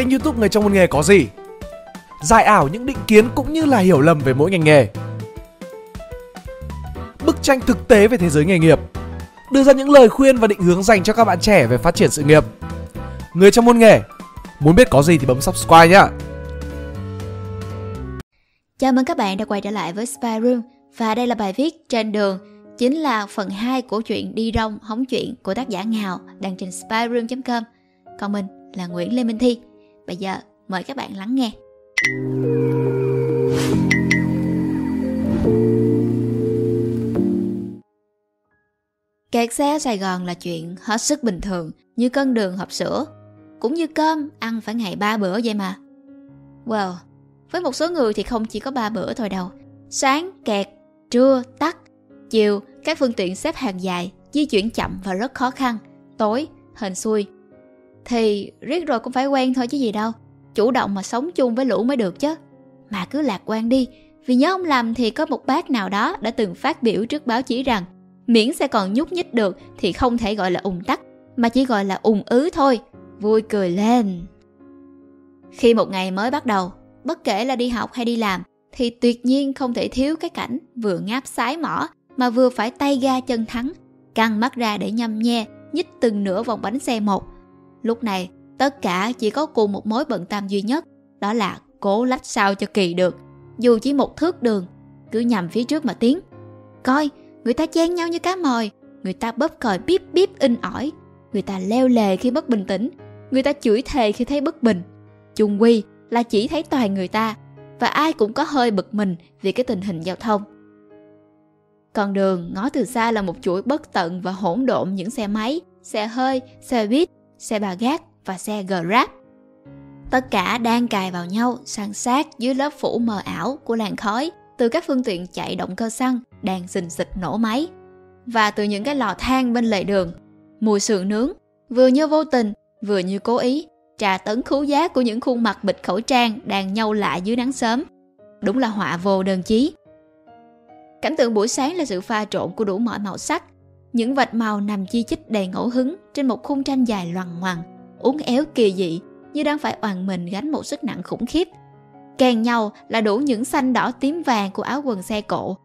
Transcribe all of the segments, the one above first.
kênh youtube Người trong một nghề có gì? Giải ảo những định kiến cũng như là hiểu lầm về mỗi ngành nghề. Bức tranh thực tế về thế giới nghề nghiệp. Đưa ra những lời khuyên và định hướng dành cho các bạn trẻ về phát triển sự nghiệp. Người trong môn nghề. Muốn biết có gì thì bấm subscribe nhé Chào mừng các bạn đã quay trở lại với Spy Room và đây là bài viết trên đường, chính là phần 2 của chuyện đi rong hóng chuyện của tác giả Ngào, đăng trên spyroom.com. Còn mình là Nguyễn Lê Minh Thi. Bây giờ mời các bạn lắng nghe. Kẹt xe ở Sài Gòn là chuyện hết sức bình thường như cân đường hộp sữa. Cũng như cơm ăn phải ngày ba bữa vậy mà. Well, với một số người thì không chỉ có ba bữa thôi đâu. Sáng kẹt, trưa tắt, chiều các phương tiện xếp hàng dài, di chuyển chậm và rất khó khăn, tối hên xui. Thì riết rồi cũng phải quen thôi chứ gì đâu, chủ động mà sống chung với lũ mới được chứ. Mà cứ lạc quan đi, vì nhớ ông làm thì có một bác nào đó đã từng phát biểu trước báo chí rằng miễn xe còn nhúc nhích được thì không thể gọi là ùn tắc, mà chỉ gọi là ùn ứ thôi. Vui cười lên. Khi một ngày mới bắt đầu, bất kể là đi học hay đi làm, thì tuyệt nhiên không thể thiếu cái cảnh vừa ngáp sái mỏ mà vừa phải tay ga chân thắng, căng mắt ra để nhâm nhe, nhích từng nửa vòng bánh xe một. Lúc này, tất cả chỉ có cùng một mối bận tâm duy nhất, đó là cố lách sao cho kỳ được, dù chỉ một thước đường, cứ nhằm phía trước mà tiến. Coi, người ta chen nhau như cá mòi, người ta bóp còi bíp bíp in ỏi, người ta leo lề khi bất bình tĩnh, người ta chửi thề khi thấy bất bình. Chung quy là chỉ thấy toàn người ta, và ai cũng có hơi bực mình vì cái tình hình giao thông. Con đường ngó từ xa là một chuỗi bất tận và hỗn độn những xe máy, xe hơi, xe buýt, xe bà gác và xe Grab. Tất cả đang cài vào nhau, san sát dưới lớp phủ mờ ảo của làn khói từ các phương tiện chạy động cơ xăng đang xình xịch nổ máy. Và từ những cái lò than bên lề đường, mùi sườn nướng, vừa như vô tình, vừa như cố ý, trà tấn khú giá của những khuôn mặt bịt khẩu trang đang nhau lại dưới nắng sớm. Đúng là họa vô đơn chí. Cảnh tượng buổi sáng là sự pha trộn của đủ mọi màu sắc. Những vạch màu nằm chi chít đầy ngẫu hứng trên một khung tranh dài loằng ngoằng, uốn éo kỳ dị như đang phải oàn mình gánh một sức nặng khủng khiếp. Kèn nhau là đủ những xanh đỏ tím vàng của áo quần xe cộ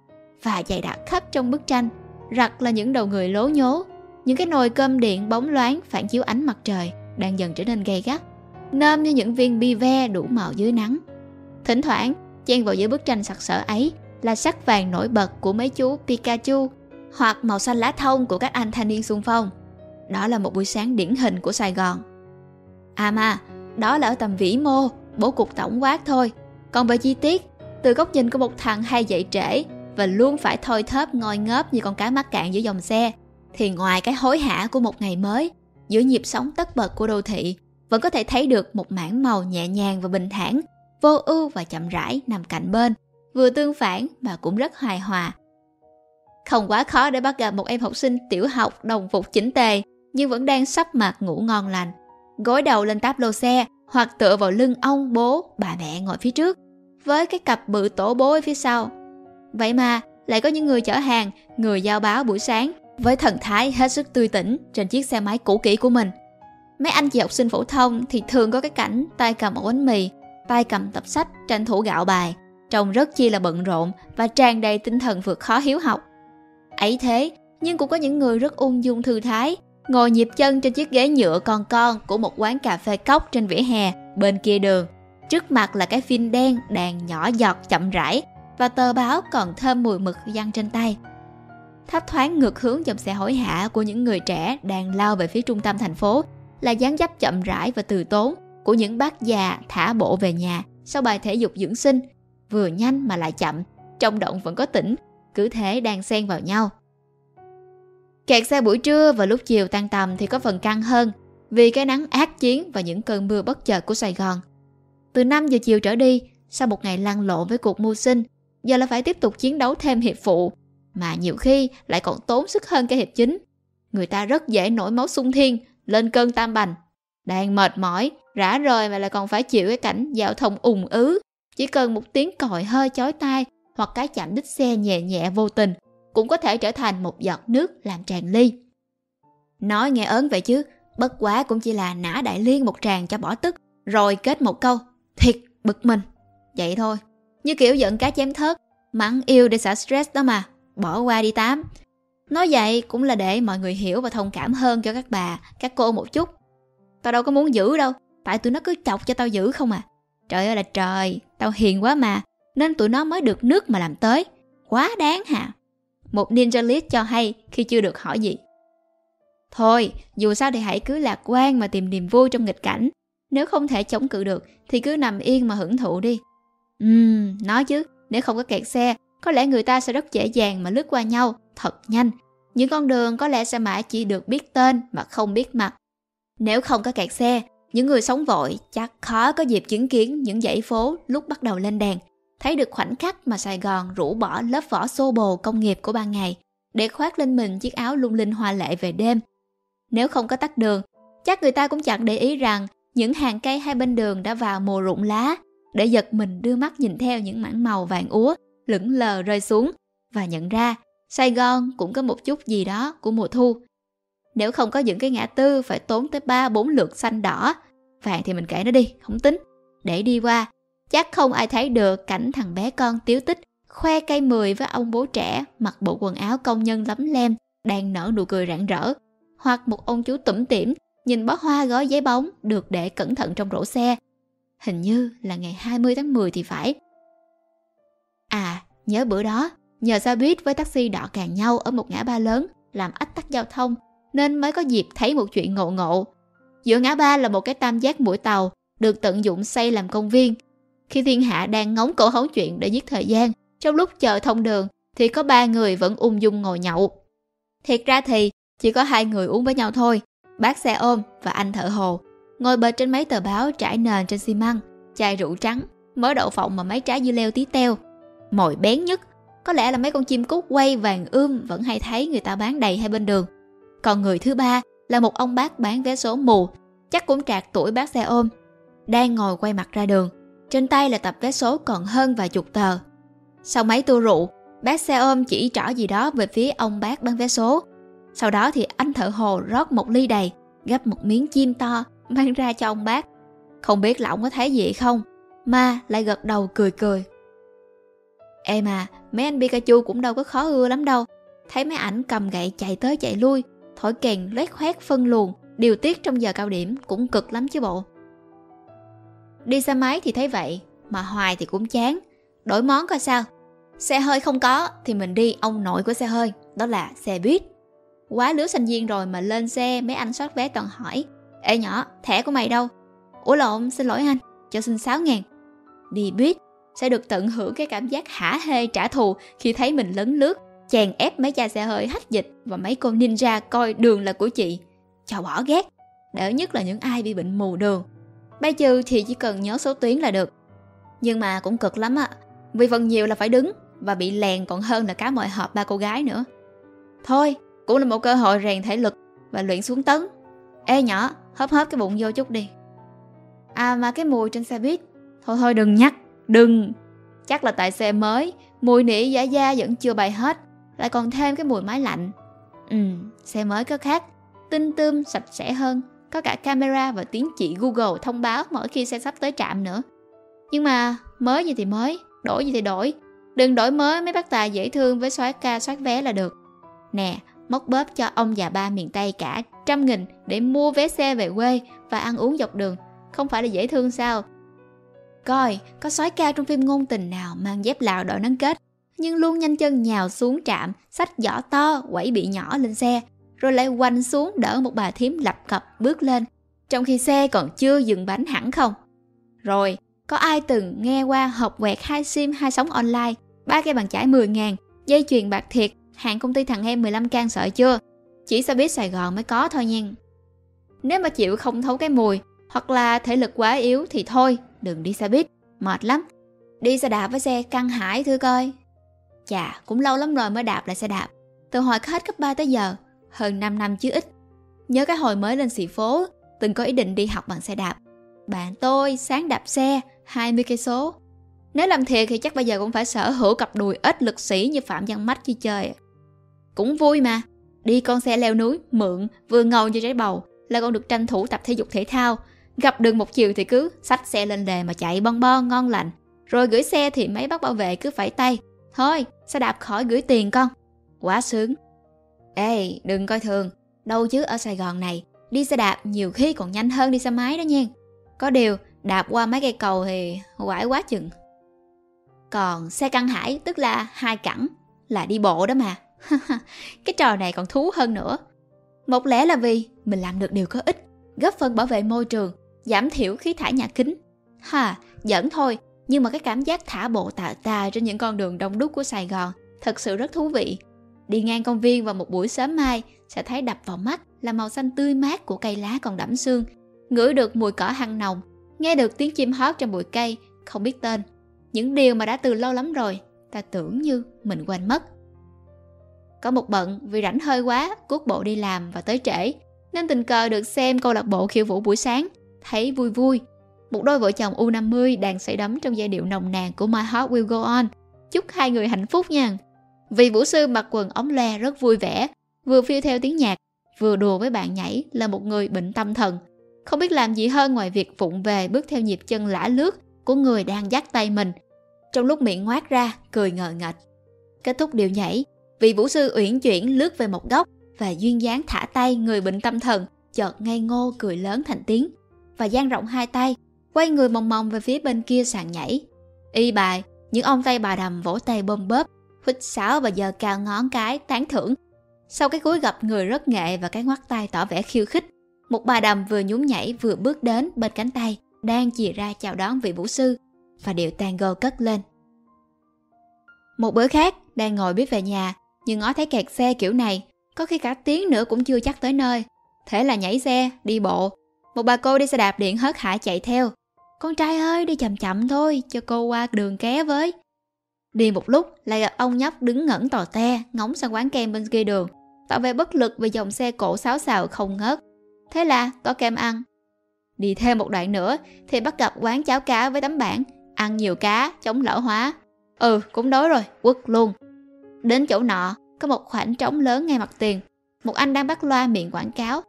và dày đặc khắp trong bức tranh. Rặt là những đầu người lố nhố, những cái nồi cơm điện bóng loáng phản chiếu ánh mặt trời đang dần trở nên gay gắt, nơm như những viên bi ve đủ màu dưới nắng. Thỉnh thoảng, chen vào giữa bức tranh sặc sỡ ấy là sắc vàng nổi bật của mấy chú Pikachu hoặc màu xanh lá thông của các anh thanh niên xung phong. Đó là một buổi sáng điển hình của Sài Gòn. À mà, đó là ở tầm vĩ mô, bố cục tổng quát thôi. Còn về chi tiết, từ góc nhìn của một thằng hay dậy trễ và luôn phải thôi thớp ngồi ngớp như con cá mắc cạn giữa dòng xe, thì ngoài cái hối hả của một ngày mới, giữa nhịp sống tất bật của đô thị, vẫn có thể thấy được một mảng màu nhẹ nhàng và bình thản, vô ưu và chậm rãi nằm cạnh bên, vừa tương phản mà cũng rất hài hòa. Không quá khó để bắt gặp một em học sinh tiểu học đồng phục chỉnh tề nhưng vẫn đang sắp mặt ngủ ngon lành. Gối đầu lên táp lô xe hoặc tựa vào lưng ông, bố, bà mẹ ngồi phía trước với cái cặp bự tổ bố ở phía sau. Vậy mà lại có những người chở hàng, người giao báo buổi sáng với thần thái hết sức tươi tỉnh trên chiếc xe máy cũ kỹ của mình. Mấy anh chị học sinh phổ thông thì thường có cái cảnh tay cầm ổ bánh mì, tay cầm tập sách tranh thủ gạo bài, trông rất chi là bận rộn và tràn đầy tinh thần vượt khó hiếu học. Ấy thế, nhưng cũng có những người rất ung dung thư thái, ngồi nhịp chân trên chiếc ghế nhựa con con của một quán cà phê cốc trên vỉa hè bên kia đường. Trước mặt là cái phim đen đàn nhỏ giọt chậm rãi và tờ báo còn thơm mùi mực văng trên tay. Thấp thoáng ngược hướng dòng xe hối hả của những người trẻ đang lao về phía trung tâm thành phố là dáng dấp chậm rãi và từ tốn của những bác già thả bộ về nhà sau bài thể dục dưỡng sinh vừa nhanh mà lại chậm, trong động vẫn có tỉnh, cứ thế đang xen vào nhau. Kẹt xe buổi trưa và lúc chiều tan tầm thì có phần căng hơn vì cái nắng ác chiến và những cơn mưa bất chợt của Sài Gòn. Từ 5 giờ chiều trở đi, sau một ngày lăn lộn với cuộc mưu sinh, giờ là phải tiếp tục chiến đấu thêm hiệp phụ, mà nhiều khi lại còn tốn sức hơn cái hiệp chính. Người ta rất dễ nổi máu sung thiên, lên cơn tam bành. Đang mệt mỏi, rã rời mà lại còn phải chịu cái cảnh giao thông ùn ứ chỉ cần một tiếng còi hơi chói tai hoặc cái chạm đích xe nhẹ nhẹ vô tình cũng có thể trở thành một giọt nước làm tràn ly. Nói nghe ớn vậy chứ, bất quá cũng chỉ là nã đại liên một tràng cho bỏ tức, Rồi kết một câu, thiệt bực mình. Vậy thôi, như kiểu giận cá chém thớt, mắng yêu để xả stress đó mà, bỏ qua đi tám. Nói vậy cũng là để mọi người hiểu và thông cảm hơn cho các bà, các cô một chút. Tao đâu có muốn giữ đâu, tại tụi nó cứ chọc cho tao giữ không à. Trời ơi là trời, tao hiền quá mà, nên tụi nó mới được nước mà làm tới. Quá đáng hả? Một ninja list cho hay khi chưa được hỏi gì. Thôi, dù sao thì hãy cứ lạc quan mà tìm niềm vui trong nghịch cảnh. Nếu không thể chống cự được thì cứ nằm yên mà hưởng thụ đi. Ừm, nói chứ, nếu không có kẹt xe, có lẽ người ta sẽ rất dễ dàng mà lướt qua nhau, thật nhanh. Những con đường có lẽ sẽ mãi chỉ được biết tên mà không biết mặt. Nếu không có kẹt xe, những người sống vội chắc khó có dịp chứng kiến những dãy phố lúc bắt đầu lên đèn. Thấy được khoảnh khắc mà Sài Gòn rũ bỏ lớp vỏ xô bồ công nghiệp của ban ngày để khoác lên mình chiếc áo lung linh hoa lệ về đêm. Nếu không có tắt đường, chắc người ta cũng chẳng để ý rằng những hàng cây hai bên đường đã vào mùa rụng lá để giật mình đưa mắt nhìn theo những mảng màu vàng úa lững lờ rơi xuống và nhận ra Sài Gòn cũng có một chút gì đó của mùa thu. Nếu không có những cái ngã tư phải tốn tới 3-4 lượt xanh đỏ, vàng thì mình kể nó đi, không tính. Để đi qua, chắc không ai thấy được cảnh thằng bé con tiếu tích khoe cây mười với ông bố trẻ mặc bộ quần áo công nhân lấm lem đang nở nụ cười rạng rỡ hoặc một ông chú tủm tỉm nhìn bó hoa gói giấy bóng được để cẩn thận trong rổ xe. Hình như là ngày 20 tháng 10 thì phải. À, nhớ bữa đó, nhờ xe buýt với taxi đỏ càng nhau ở một ngã ba lớn làm ách tắc giao thông nên mới có dịp thấy một chuyện ngộ ngộ. Giữa ngã ba là một cái tam giác mũi tàu được tận dụng xây làm công viên. Khi thiên hạ đang ngóng cổ hấu chuyện để giết thời gian, trong lúc chờ thông đường thì có ba người vẫn ung dung ngồi nhậu. Thiệt ra thì chỉ có hai người uống với nhau thôi, bác xe ôm và anh thợ hồ. Ngồi bệt trên mấy tờ báo trải nền trên xi măng, chai rượu trắng, mớ đậu phộng mà mấy trái dưa leo tí teo. Mồi bén nhất, có lẽ là mấy con chim cút quay vàng ươm vẫn hay thấy người ta bán đầy hai bên đường. Còn người thứ ba là một ông bác bán vé số mù, chắc cũng trạc tuổi bác xe ôm. Đang ngồi quay mặt ra đường, trên tay là tập vé số còn hơn vài chục tờ. Sau mấy tô rượu, bác xe ôm chỉ trỏ gì đó về phía ông bác bán vé số. Sau đó thì anh thợ hồ rót một ly đầy, gấp một miếng chim to, mang ra cho ông bác. Không biết là ông có thấy gì không, ma lại gật đầu cười cười. Ê mà, mấy anh Pikachu cũng đâu có khó ưa lắm đâu. Thấy mấy ảnh cầm gậy chạy tới chạy lui, thổi kèn loét khoét phân luồng, điều tiết trong giờ cao điểm cũng cực lắm chứ bộ. Đi xe máy thì thấy vậy, mà hoài thì cũng chán. Đổi món coi sao. Xe hơi không có thì mình đi ông nội của xe hơi, đó là xe buýt. Quá lứa sinh viên rồi mà lên xe mấy anh soát vé toàn hỏi Ê nhỏ, thẻ của mày đâu? Ủa lộn, xin lỗi anh, cho xin 6 ngàn Đi buýt sẽ được tận hưởng cái cảm giác hả hê trả thù khi thấy mình lấn lướt chèn ép mấy cha xe hơi hách dịch và mấy cô ninja coi đường là của chị cho bỏ ghét đỡ nhất là những ai bị bệnh mù đường bay trừ thì chỉ cần nhớ số tuyến là được. Nhưng mà cũng cực lắm ạ vì phần nhiều là phải đứng và bị lèn còn hơn là cá mọi hộp ba cô gái nữa. Thôi, cũng là một cơ hội rèn thể lực và luyện xuống tấn. Ê nhỏ, hớp hớp cái bụng vô chút đi. À mà cái mùi trên xe buýt, thôi thôi đừng nhắc, đừng. Chắc là tại xe mới, mùi nỉ giả da vẫn chưa bày hết, lại còn thêm cái mùi máy lạnh. Ừ xe mới có khác, tinh tươm, sạch sẽ hơn có cả camera và tiếng chị google thông báo mỗi khi xe sắp tới trạm nữa nhưng mà mới gì thì mới đổi gì thì đổi đừng đổi mới mấy bác tài dễ thương với soát ca soát vé là được nè móc bóp cho ông già ba miền Tây cả trăm nghìn để mua vé xe về quê và ăn uống dọc đường. Không phải là dễ thương sao? Coi, có sói ca trong phim ngôn tình nào mang dép lào đội nắng kết, nhưng luôn nhanh chân nhào xuống trạm, sách giỏ to, quẩy bị nhỏ lên xe, rồi lại quanh xuống đỡ một bà thím lập cập bước lên, trong khi xe còn chưa dừng bánh hẳn không. Rồi, có ai từng nghe qua hộp quẹt hai sim hai sóng online, ba cây bàn chải 10 ngàn, dây chuyền bạc thiệt hàng công ty thằng em 15 can sợ chưa? Chỉ xe buýt Sài Gòn mới có thôi nha. Nếu mà chịu không thấu cái mùi hoặc là thể lực quá yếu thì thôi, đừng đi xe buýt, mệt lắm. Đi xe đạp với xe căng hải thưa coi. Chà, cũng lâu lắm rồi mới đạp lại xe đạp. Từ hồi hết cấp 3 tới giờ, hơn 5 năm chứ ít. Nhớ cái hồi mới lên xì phố, từng có ý định đi học bằng xe đạp. Bạn tôi sáng đạp xe 20 cây số. Nếu làm thiệt thì chắc bây giờ cũng phải sở hữu cặp đùi ít lực sĩ như Phạm Văn Mách chứ chơi. Cũng vui mà. Đi con xe leo núi, mượn, vừa ngầu cho trái bầu, là còn được tranh thủ tập thể dục thể thao. Gặp đường một chiều thì cứ xách xe lên lề mà chạy bon bon ngon lành. Rồi gửi xe thì mấy bác bảo vệ cứ phải tay. Thôi, xe đạp khỏi gửi tiền con. Quá sướng. Ê, đừng coi thường. Đâu chứ ở Sài Gòn này, đi xe đạp nhiều khi còn nhanh hơn đi xe máy đó nha. Có điều, đạp qua mấy cây cầu thì quải quá chừng. Còn xe căng hải tức là hai cẳng, là đi bộ đó mà. cái trò này còn thú hơn nữa. Một lẽ là vì mình làm được điều có ích, góp phần bảo vệ môi trường, giảm thiểu khí thải nhà kính. Ha, giỡn thôi, nhưng mà cái cảm giác thả bộ tạ tà trên những con đường đông đúc của Sài Gòn thật sự rất thú vị. Đi ngang công viên vào một buổi sớm mai sẽ thấy đập vào mắt là màu xanh tươi mát của cây lá còn đẫm sương, ngửi được mùi cỏ hăng nồng, nghe được tiếng chim hót trong bụi cây, không biết tên. Những điều mà đã từ lâu lắm rồi, ta tưởng như mình quên mất. Có một bận vì rảnh hơi quá, cuốc bộ đi làm và tới trễ, nên tình cờ được xem câu lạc bộ khiêu vũ buổi sáng, thấy vui vui. Một đôi vợ chồng U50 đang say đấm trong giai điệu nồng nàn của My Heart Will Go On. Chúc hai người hạnh phúc nha. Vì vũ sư mặc quần ống loe rất vui vẻ, vừa phiêu theo tiếng nhạc, vừa đùa với bạn nhảy là một người bệnh tâm thần. Không biết làm gì hơn ngoài việc vụng về bước theo nhịp chân lả lướt của người đang dắt tay mình. Trong lúc miệng ngoác ra, cười ngờ ngạch. Kết thúc điều nhảy, vị vũ sư uyển chuyển lướt về một góc và duyên dáng thả tay người bệnh tâm thần, chợt ngây ngô cười lớn thành tiếng và dang rộng hai tay, quay người mòng mòng về phía bên kia sàn nhảy. Y bài, những ông tay bà đầm vỗ tay bơm bớp huýt sáo và giờ cao ngón cái tán thưởng. Sau cái cúi gặp người rất nghệ và cái ngoắt tay tỏ vẻ khiêu khích, một bà đầm vừa nhún nhảy vừa bước đến bên cánh tay, đang chìa ra chào đón vị vũ sư và điệu tango cất lên. Một bữa khác, đang ngồi biết về nhà, nhưng ngó thấy kẹt xe kiểu này, có khi cả tiếng nữa cũng chưa chắc tới nơi. Thế là nhảy xe, đi bộ. Một bà cô đi xe đạp điện hớt hải chạy theo. Con trai ơi, đi chậm chậm thôi, cho cô qua đường ké với. Đi một lúc, lại gặp ông nhóc đứng ngẩn tò te, ngóng sang quán kem bên kia đường. Tỏ vẻ bất lực vì dòng xe cổ sáo xào không ngớt. Thế là có kem ăn. Đi thêm một đoạn nữa thì bắt gặp quán cháo cá với tấm bảng ăn nhiều cá, chống lão hóa. Ừ, cũng đói rồi, quất luôn. Đến chỗ nọ, có một khoảng trống lớn ngay mặt tiền. Một anh đang bắt loa miệng quảng cáo.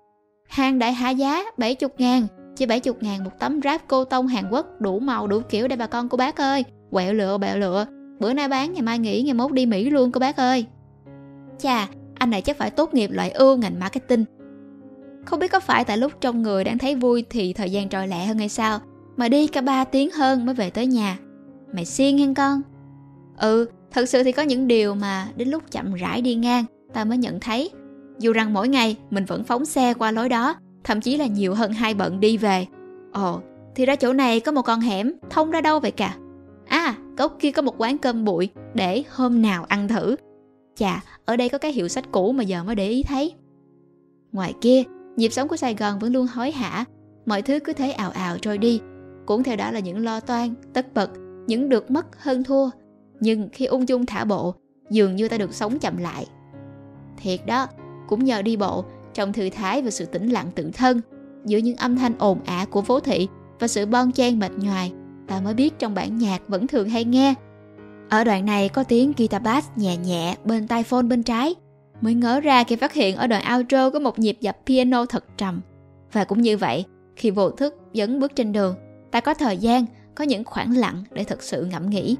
Hàng đại hạ giá 70 ngàn, chỉ 70 ngàn một tấm ráp cô tông Hàn Quốc đủ màu đủ kiểu để bà con cô bác ơi. Quẹo lựa bẹo lựa, bữa nay bán ngày mai nghỉ ngày mốt đi Mỹ luôn cô bác ơi. Chà, anh này chắc phải tốt nghiệp loại ưu ngành marketing. Không biết có phải tại lúc trong người đang thấy vui thì thời gian trôi lẹ hơn hay sao mà đi cả 3 tiếng hơn mới về tới nhà. Mày xiên hen con. Ừ, thật sự thì có những điều mà đến lúc chậm rãi đi ngang ta mới nhận thấy. Dù rằng mỗi ngày mình vẫn phóng xe qua lối đó, thậm chí là nhiều hơn hai bận đi về. Ồ, thì ra chỗ này có một con hẻm, thông ra đâu vậy cả? À, góc kia có một quán cơm bụi, để hôm nào ăn thử. Chà, ở đây có cái hiệu sách cũ mà giờ mới để ý thấy. Ngoài kia, nhịp sống của Sài Gòn vẫn luôn hối hả, mọi thứ cứ thế ào ào trôi đi. Cũng theo đó là những lo toan, tất bật, những được mất hơn thua. Nhưng khi ung dung thả bộ, dường như ta được sống chậm lại. Thiệt đó, cũng nhờ đi bộ, trong thư thái và sự tĩnh lặng tự thân, giữa những âm thanh ồn ả của phố thị và sự bon chen mệt nhoài, ta mới biết trong bản nhạc vẫn thường hay nghe. Ở đoạn này có tiếng guitar bass nhẹ nhẹ bên tai phone bên trái, mới ngớ ra khi phát hiện ở đoạn outro có một nhịp dập piano thật trầm. Và cũng như vậy, khi vô thức dẫn bước trên đường, ta có thời gian, có những khoảng lặng để thật sự ngẫm nghĩ.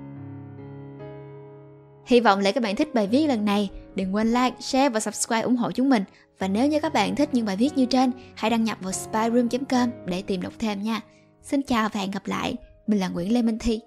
Hy vọng là các bạn thích bài viết lần này. Đừng quên like, share và subscribe ủng hộ chúng mình. Và nếu như các bạn thích những bài viết như trên, hãy đăng nhập vào spyroom.com để tìm đọc thêm nha. Xin chào và hẹn gặp lại. Mình là Nguyễn Lê Minh Thi.